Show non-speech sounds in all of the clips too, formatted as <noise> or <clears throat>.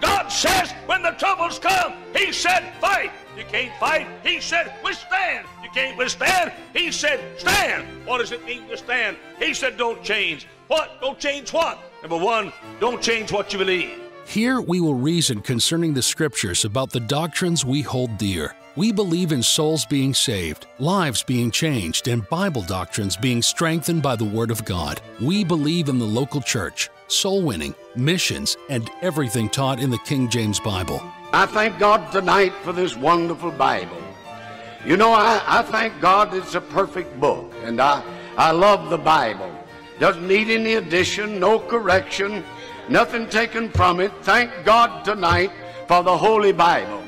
God says when the troubles come, He said, fight. You can't fight. He said, withstand. You can't withstand. He said, stand. What does it mean to stand? He said, don't change. What? Don't change what? Number one, don't change what you believe. Here we will reason concerning the scriptures about the doctrines we hold dear. We believe in souls being saved, lives being changed, and Bible doctrines being strengthened by the Word of God. We believe in the local church, soul winning, missions, and everything taught in the King James Bible. I thank God tonight for this wonderful Bible. You know, I, I thank God it's a perfect book, and I, I love the Bible. Doesn't need any addition, no correction, nothing taken from it. Thank God tonight for the Holy Bible.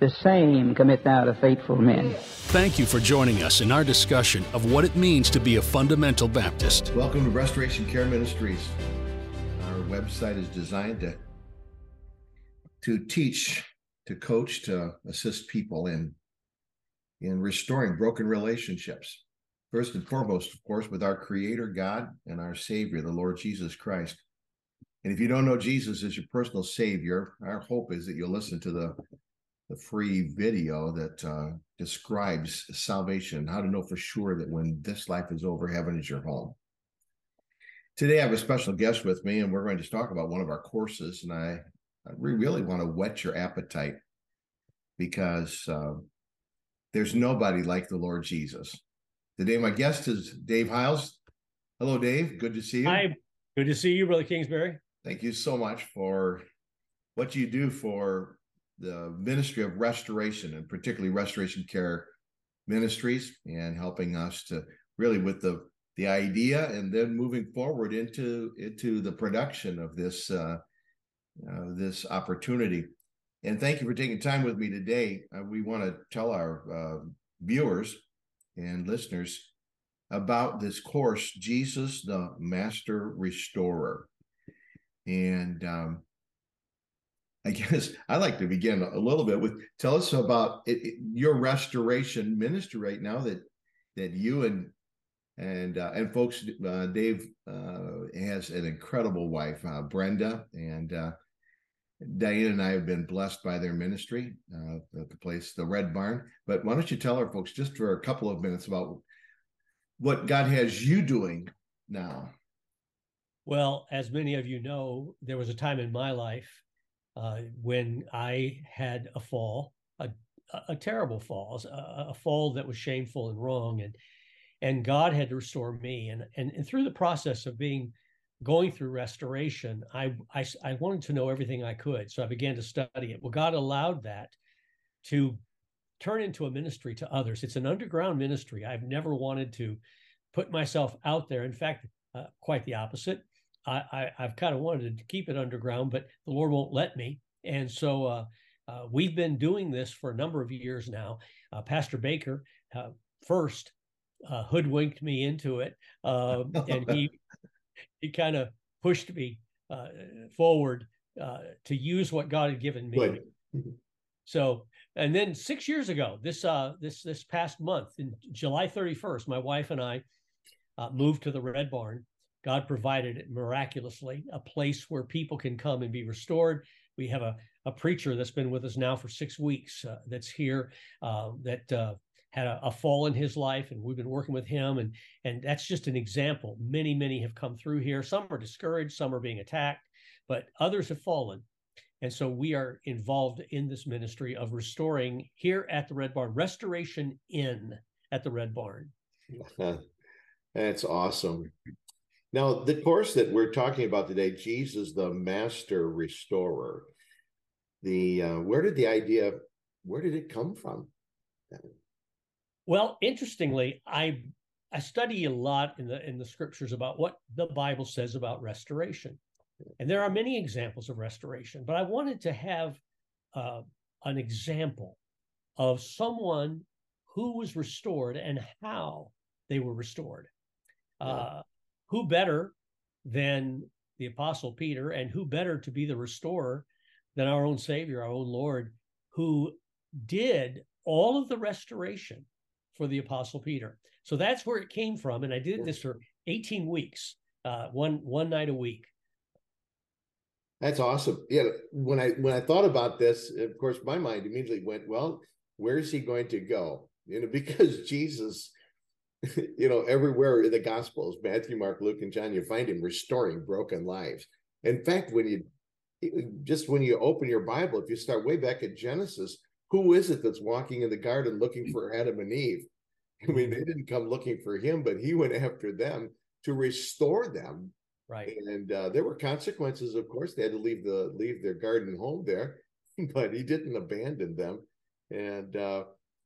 The same commit thou to faithful men. Thank you for joining us in our discussion of what it means to be a fundamental Baptist. Welcome to Restoration Care Ministries. Our website is designed to to teach, to coach, to assist people in in restoring broken relationships. First and foremost, of course, with our Creator God and our Savior, the Lord Jesus Christ. And if you don't know Jesus as your personal Savior, our hope is that you'll listen to the the free video that uh, describes salvation, how to know for sure that when this life is over, heaven is your home. Today, I have a special guest with me, and we're going to talk about one of our courses. And I, I really want to whet your appetite because uh, there's nobody like the Lord Jesus. Today, my guest is Dave Hyles. Hello, Dave. Good to see you. Hi. Good to see you, Brother Kingsbury. Thank you so much for what you do for the Ministry of Restoration and particularly Restoration Care Ministries and helping us to really with the the idea and then moving forward into into the production of this uh, uh, this opportunity. And thank you for taking time with me today. Uh, we want to tell our uh, viewers and listeners about this course, Jesus, the Master Restorer. And um, I guess <laughs> I like to begin a little bit with tell us about it, it, your restoration ministry right now that that you and and uh, and folks uh, Dave uh, has an incredible wife uh, Brenda and uh, Diane and I have been blessed by their ministry uh, at the place the Red Barn. But why don't you tell our folks just for a couple of minutes about what God has you doing now? Well, as many of you know, there was a time in my life uh, when I had a fall, a, a terrible fall, a, a, fall that was shameful and wrong, and and God had to restore me. And and, and through the process of being going through restoration, I, I I wanted to know everything I could, so I began to study it. Well, God allowed that to turn into a ministry to others. It's an underground ministry. I've never wanted to put myself out there. In fact, uh, quite the opposite. I, I have kind of wanted to keep it underground, but the Lord won't let me. And so uh, uh, we've been doing this for a number of years now. Uh, Pastor Baker uh, first uh, hoodwinked me into it, um, and he <laughs> he kind of pushed me uh, forward to use what God had given me. Mm-hmm. So, and then six years ago, this this this past month, in July 31st, my wife and I moved to the Red Barn God provided it miraculously, a place where people can come and be restored. We have a, a preacher that's been with us now for six weeks uh, that's here uh, that uh, had a, a, fall in his life, and we've been working with him. And, and that's just an example. Many, many have come through here. Some are discouraged, some are being attacked, but others have fallen. And so we are involved in this ministry of restoring here at the Red Barn, Restoration Inn at the Red Barn. <laughs> That's awesome. Now, the course that we're talking about today, Jesus, the Master Restorer. The uh, where did the idea? Where did it come from? Well, interestingly, I I study a lot in the in the scriptures about what the Bible says about restoration, and there are many examples of restoration. But I wanted to have uh, an example of someone who was restored and how they were restored. Yeah. Uh, who better than the Apostle Peter, and who better to be the restorer than our own Savior, our own Lord, who did all of the restoration for the Apostle Peter. So that's where it came from, and I did this for 18 weeks, uh, one one night a week. That's awesome. Yeah, when I when I thought about this, of course, my mind immediately went, well, where is he going to go? You know, <laughs> because Jesus, <laughs> you know, everywhere in the Gospels, Matthew, Mark, Luke, and John, you find him restoring broken lives. In fact, when you just when you open your Bible, if you start way back at Genesis, who is it that's walking in the garden looking for Adam and Eve? I mean, they didn't come looking for him, but he went after them to restore them. Right. And uh, there were consequences, of course. They had to leave the leave their garden home there, <laughs> but he didn't abandon them. And uh,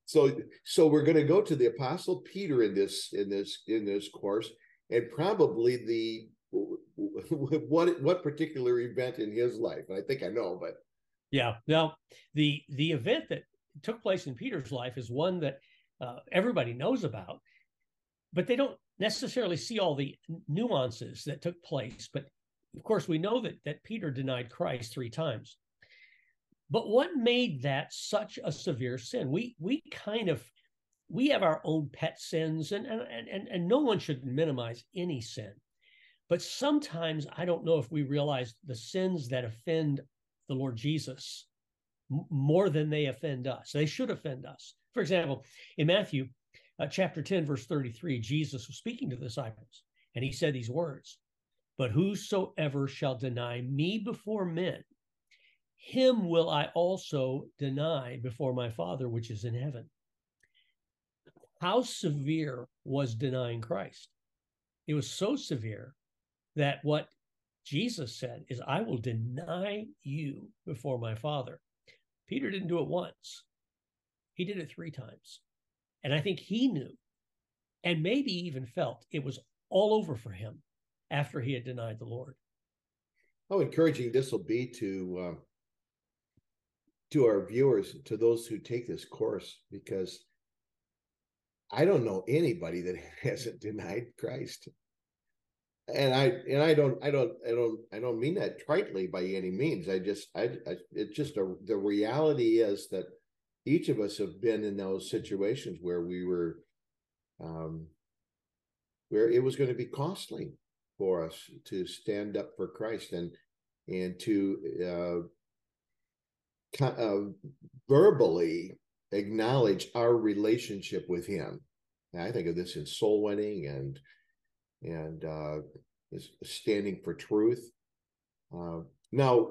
so, so we're going to go to the Apostle Peter in this in this in this course, and probably the <laughs> what what particular event in his life. I think I know, but yeah. Now, the the event that took place in Peter's life is one that uh, everybody knows about, but they don't necessarily see all the nuances that took place. But of course, we know that that Peter denied Christ three times. But what made that such a severe sin? We we kind of we have our own pet sins, and and and, and no one should minimize any sin. But sometimes I don't know if we realize the sins that offend the Lord Jesus more than they offend us. They should offend us. For example, in Matthew uh, chapter 10, verse 33, Jesus was speaking to the disciples, and he said these words But whosoever shall deny me before men, him will I also deny before my Father which is in heaven. How severe was denying Christ? It was so severe that what Jesus said is, I will deny you before my Father. Peter didn't do it once, he did it three times. And I think he knew and maybe even felt it was all over for him after he had denied the Lord. How encouraging this will be to uh, to our viewers, to those who take this course, because I don't know anybody that <laughs> hasn't denied Christ and I and I don't I don't I don't I don't mean that tritely by any means. I just I, I it's just a the reality is that each of us have been in those situations where we were um where it was going to be costly for us to stand up for Christ and and to uh, uh verbally acknowledge our relationship with him. I think of this in soul winning and and uh, standing for truth. Uh, now,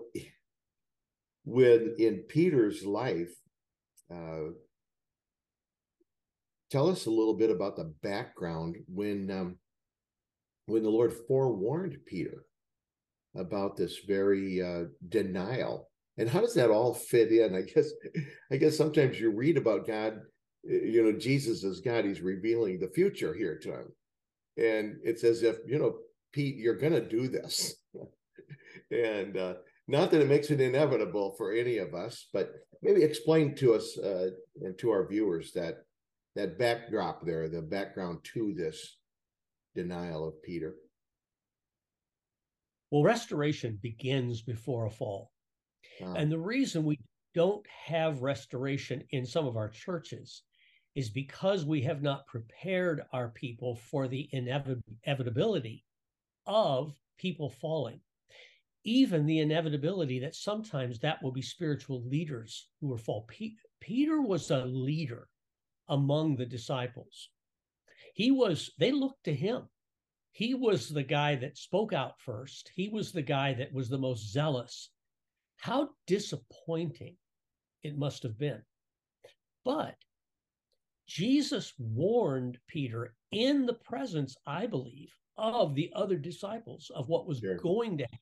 when in Peter's life, uh, tell us a little bit about the background when um, when the Lord forewarned Peter about this very uh, denial, and how does that all fit in? I guess I guess sometimes you read about God, you know, Jesus as God, He's revealing the future here to him. And it's as if you know pete you're going to do this. <laughs> And uh, not that it makes it inevitable for any of us but maybe explain to us uh, and to our viewers that that backdrop there the background to this denial of peter. Well restoration begins before a fall uh, and the reason we don't have restoration in some of our churches is because we have not prepared our people for the inevitability of people falling. Even the inevitability that sometimes that will be spiritual leaders who will fall. Peter was a leader among the disciples. He was, they looked to him. He was the guy that spoke out first. He was the guy that was the most zealous. How disappointing it must have been. But Jesus warned Peter in the presence, I believe, of the other disciples of what was sure. going to happen.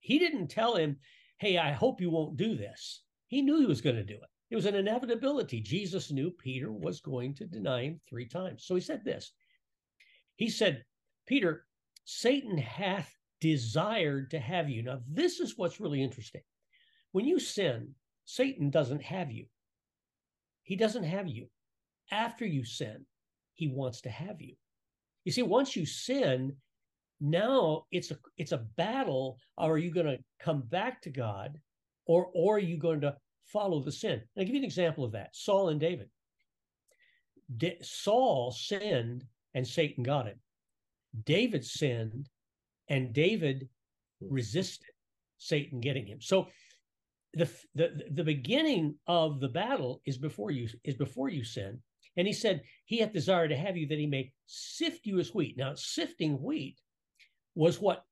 He didn't tell him, Hey, I hope you won't do this. He knew he was going to do it. It was an inevitability. Jesus knew Peter was going to deny him three times. So he said this He said, Peter, Satan hath desired to have you. Now, this is what's really interesting. When you sin, Satan doesn't have you. He doesn't have you. After you sin, he wants to have you. You see, once you sin, now it's a it's a battle. Are you going to come back to God, or or are you going to follow the sin? And I'll give you an example of that: Saul and David. Saul sinned, and Satan got him. David sinned, and David hmm. resisted Satan getting him. So the, the the beginning of the battle is before you is before you sin. And he said, He hath desired to have you that he may sift you as wheat. Now, sifting wheat was what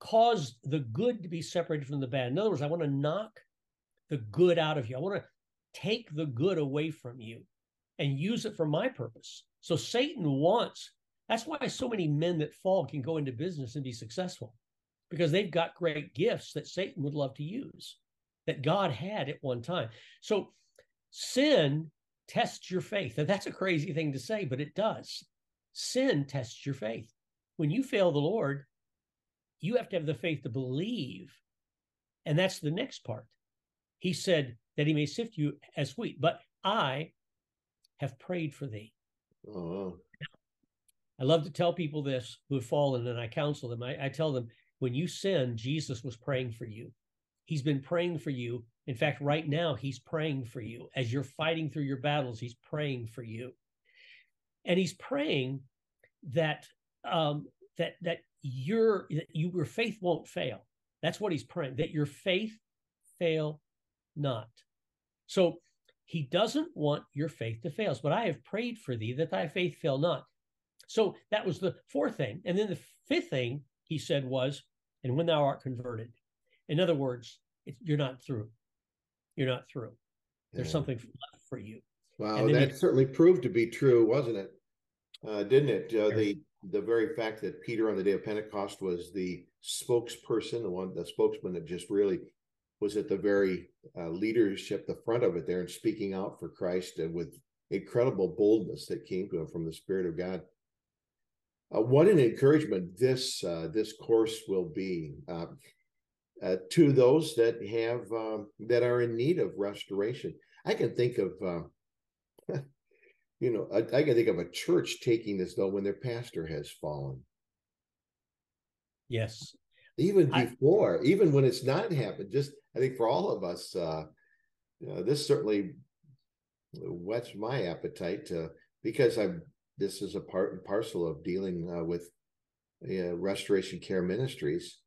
caused the good to be separated from the bad. In other words, I want to knock the good out of you. I want to take the good away from you and use it for my purpose. So Satan wants, that's why so many men that fall can go into business and be successful because they've got great gifts that Satan would love to use that God had at one time. So sin tests your faith. And that's a crazy thing to say, but it does. Sin tests your faith. When you fail the Lord, you have to have the faith to believe. And that's the next part. He said that he may sift you as wheat, but I have prayed for thee. Oh. I love to tell people this who have fallen, and I counsel them. I, I tell them, when you sin, Jesus was praying for you. He's been praying for you. In fact, right now, he's praying for you. As you're fighting through your battles, he's praying for you. And he's praying that um, that that your that you, your faith won't fail. That's what he's praying, that your faith fail not. So he doesn't want your faith to fail. But I have prayed for thee that thy faith fail not. So that was the fourth thing. And then the fifth thing he said was, and when thou art converted, in other words, you're not through. You're not through. There's yeah. something left for you. Wow, that you, certainly proved to be true, wasn't it? Uh, didn't it? Uh, the the very fact that Peter on the day of Pentecost was the spokesperson, the one, the spokesman that just really was at the very uh, leadership, the front of it there, and speaking out for Christ and with incredible boldness that came to him from the Spirit of God. Uh, what an encouragement this uh, this course will be. Uh, uh, to those that have um, that are in need of restoration. I can think of, uh, <laughs> you know, I, I, can think of a church taking this though when their pastor has fallen. Yes, even before, I, even when it's not happened. Just I think for all of us, uh, this certainly whets my appetite to because I'm. This is a part and parcel of dealing uh, with uh, restoration care ministries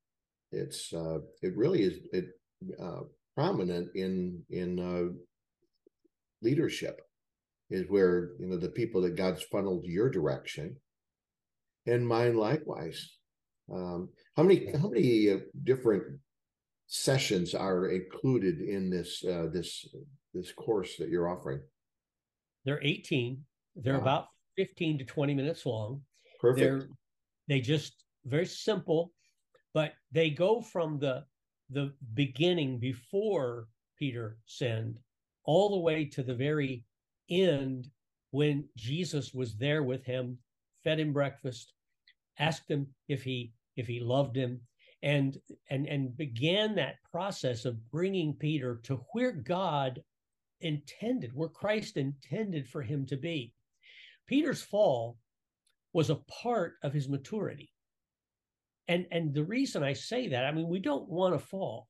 it's uh, it really is it uh, prominent in in uh, leadership is where you know the people that God's funneled your direction, and mine likewise. Um, how many how many uh, different sessions are included in this uh, this this course that you're offering? They're 18. They're wow. about 15 to 20 minutes long. Perfect. They're, they just very simple but they go from the the beginning before Peter sinned all the way to the very end when Jesus was there with him, fed him breakfast, asked him if he if he loved him, and and and began that process of bringing Peter to where God intended, where Christ intended for him to be. Peter's fall was a part of his maturity. And and the reason i say that i mean we don't want to fall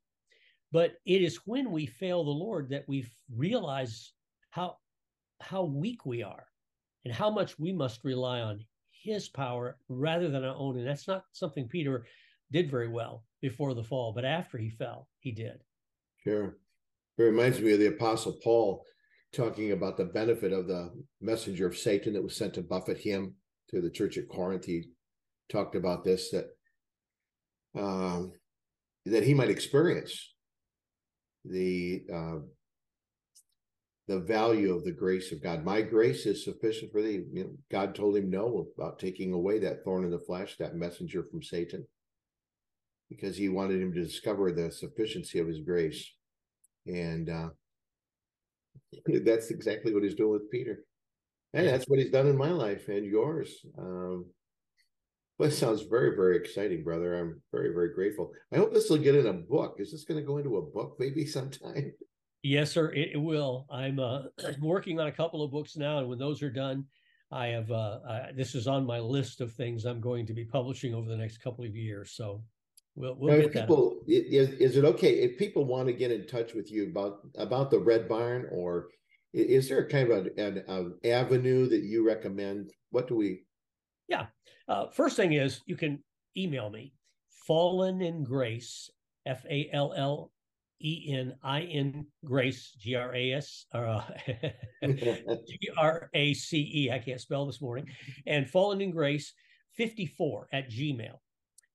but it is when we fail the lord that we realize how how weak we are and how much we must rely on his power rather than our own. And that's not something peter did very well before the fall but after he fell he did. Sure. It reminds me of the apostle paul talking about the benefit of the messenger of satan that was sent to buffet him to the church at corinth he talked about this that um, that he might experience the uh, the value of the grace of God. My grace is sufficient for thee. You know, God told him no about taking away that thorn in the flesh, that messenger from Satan, because he wanted him to discover the sufficiency of his grace. And uh, that's exactly what he's doing with Peter. And that's what he's done in my life and yours. Um, well, it sounds very, very exciting, brother. I'm very, very grateful. I hope this will get in a book. Is this going to go into a book maybe <laughs> sometime? Yes, sir. It, it will. I'm uh, <clears throat> working on a couple of books now, and when those are done, I have uh, uh, this is on my list of things I'm going to be publishing over the next couple of years. So we'll we'll now, get people, that. Is, is it okay if people want to get in touch with you about about the Red Barn, or is there a kind of an, an avenue that you recommend? What do we? Yeah. Uh, first thing is you can email me, fallen in grace, F A L L E N I N Grace, G R A S, uh, <laughs> G R A C E. I can't spell this morning. And Fallen in Grace 54 at Gmail.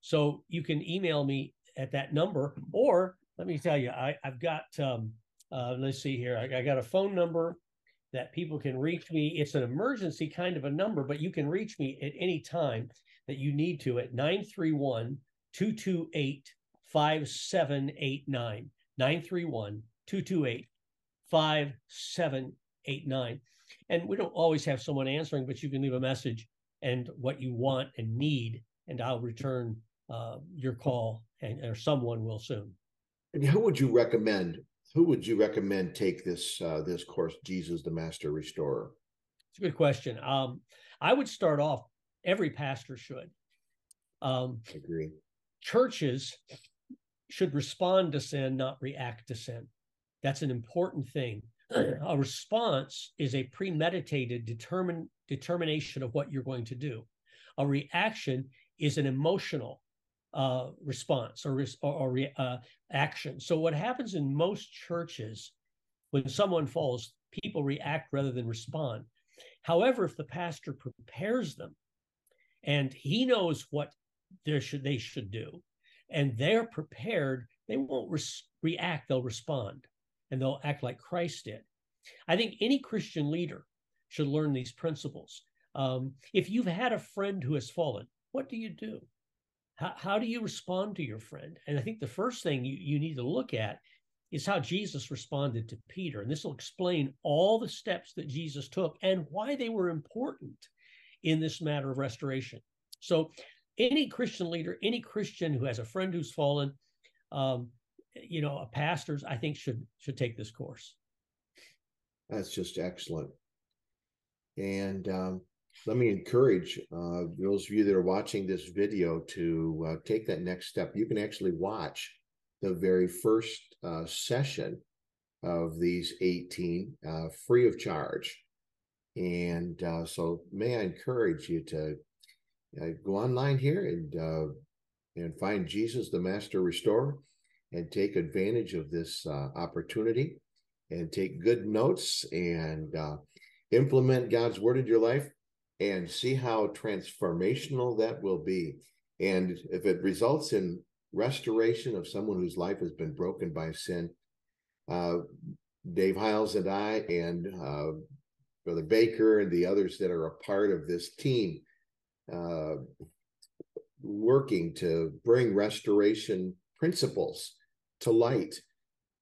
So you can email me at that number, or let me tell you, I, have got, um, uh, let's see here, I, I got a phone number that people can reach me. It's an emergency kind of a number, but you can reach me at any time that you need to at 931 228 5789. 931 228 5789. And we don't always have someone answering, but you can leave a message and what you want and need, and I'll return uh, your call, and or someone will soon. And who would you recommend? Who would you recommend take this uh, this course, Jesus the Master Restorer? It's a good question. Um, I would start off. Every pastor should. Um, I agree. Churches should respond to sin, not react to sin. That's an important thing. a response is a premeditated determine, determination of what you're going to do. A reaction is an emotional uh, response or, or, or uh, action. So, what happens in most churches when someone falls, people react rather than respond. However, if the pastor prepares them and he knows what should, they should do, and they're prepared, they won't res- react, they'll respond and they'll act like Christ did. I think any Christian leader should learn these principles. Um, if you've had a friend who has fallen, what do you do? How, how do you respond to your friend? And I think the first thing you, you need to look at is how Jesus responded to Peter. And this will explain all the steps that Jesus took and why they were important in this matter of restoration. So any Christian leader, any Christian who has a friend who's fallen, um, you know, a pastors, I think should should take this course. That's just excellent. And um, let me encourage uh, those of you that are watching this video to uh, take that next step. You can actually watch the very first uh, session of these 18 uh, free of charge. And uh, so, may I encourage you to uh, go online here and and find Jesus, the Master Restorer, and take advantage of this opportunity, and take good notes and implement God's word in your life, and see how transformational that will be. And if it results in restoration of someone whose life has been broken by sin, uh, Dave Hyles and I and uh, Brother Baker and the others that are a part of this team uh, working to bring restoration principles to light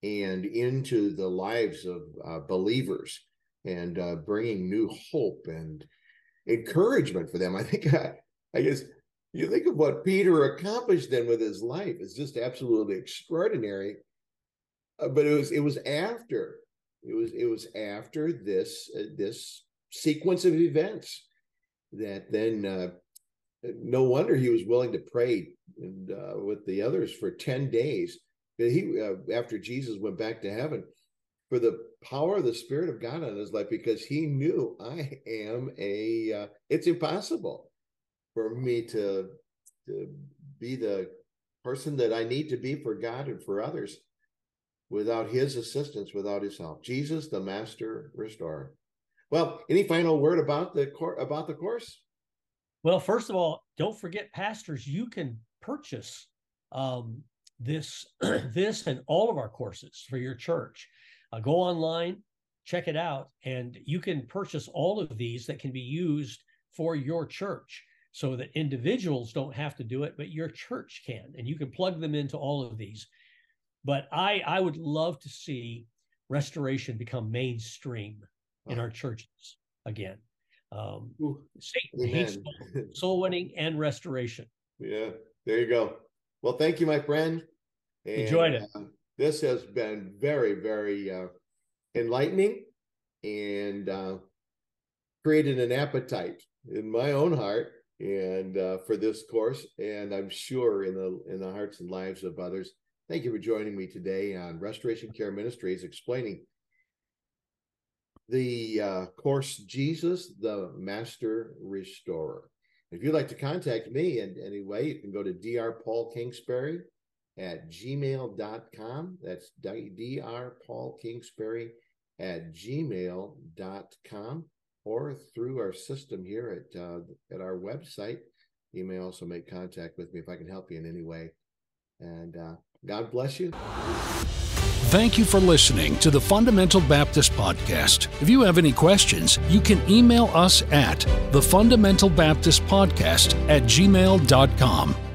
and into the lives of uh, believers and uh, bringing new hope and encouragement for them. I think, I, <laughs> I guess, you think of what Peter accomplished then with his life is just absolutely extraordinary. Uh, but it was it was after it was it was after this uh, this sequence of events that then uh, no wonder he was willing to pray and uh, with the others for 10 days he uh, after jesus went back to heaven for the power of the spirit of god on his life because he knew i am a uh, it's impossible for me to to be the person that i need to be for god and for others without his assistance without his help jesus the master restorer well, any final word about the cor- about the course? Well, first of all, don't forget, pastors, you can purchase um, this <clears throat> this and all of our courses for your church. Uh, go online, check it out. And you can purchase all of these that can be used for your church so that individuals don't have to do it, but your church can. And you can plug them into all of these. But I, I would love to see restoration become mainstream in our churches again. Um, Satan hates <laughs> soul winning and restoration. Yeah, there you go. Well, thank you, my friend. And, Enjoyed it. Uh, this has been very, very uh, enlightening and uh, created an appetite in my own heart and uh, for this course, and I'm sure in the in the hearts and lives of others. Thank you for joining me today on Restoration Care Ministries, explaining the uh, course Jesus, the Master Restorer. If you'd like to contact me in any way, you can go to Dr. At gmail.com. That's Dr. Paul Kingsbury at gmail.com or through our system here at uh, at our website. You may also make contact with me if I can help you in any way. And uh, God bless you. Thank you for listening to the Fundamental Baptist Podcast. If you have any questions, you can email us at the Fundamental Baptist Podcast at gmail.com.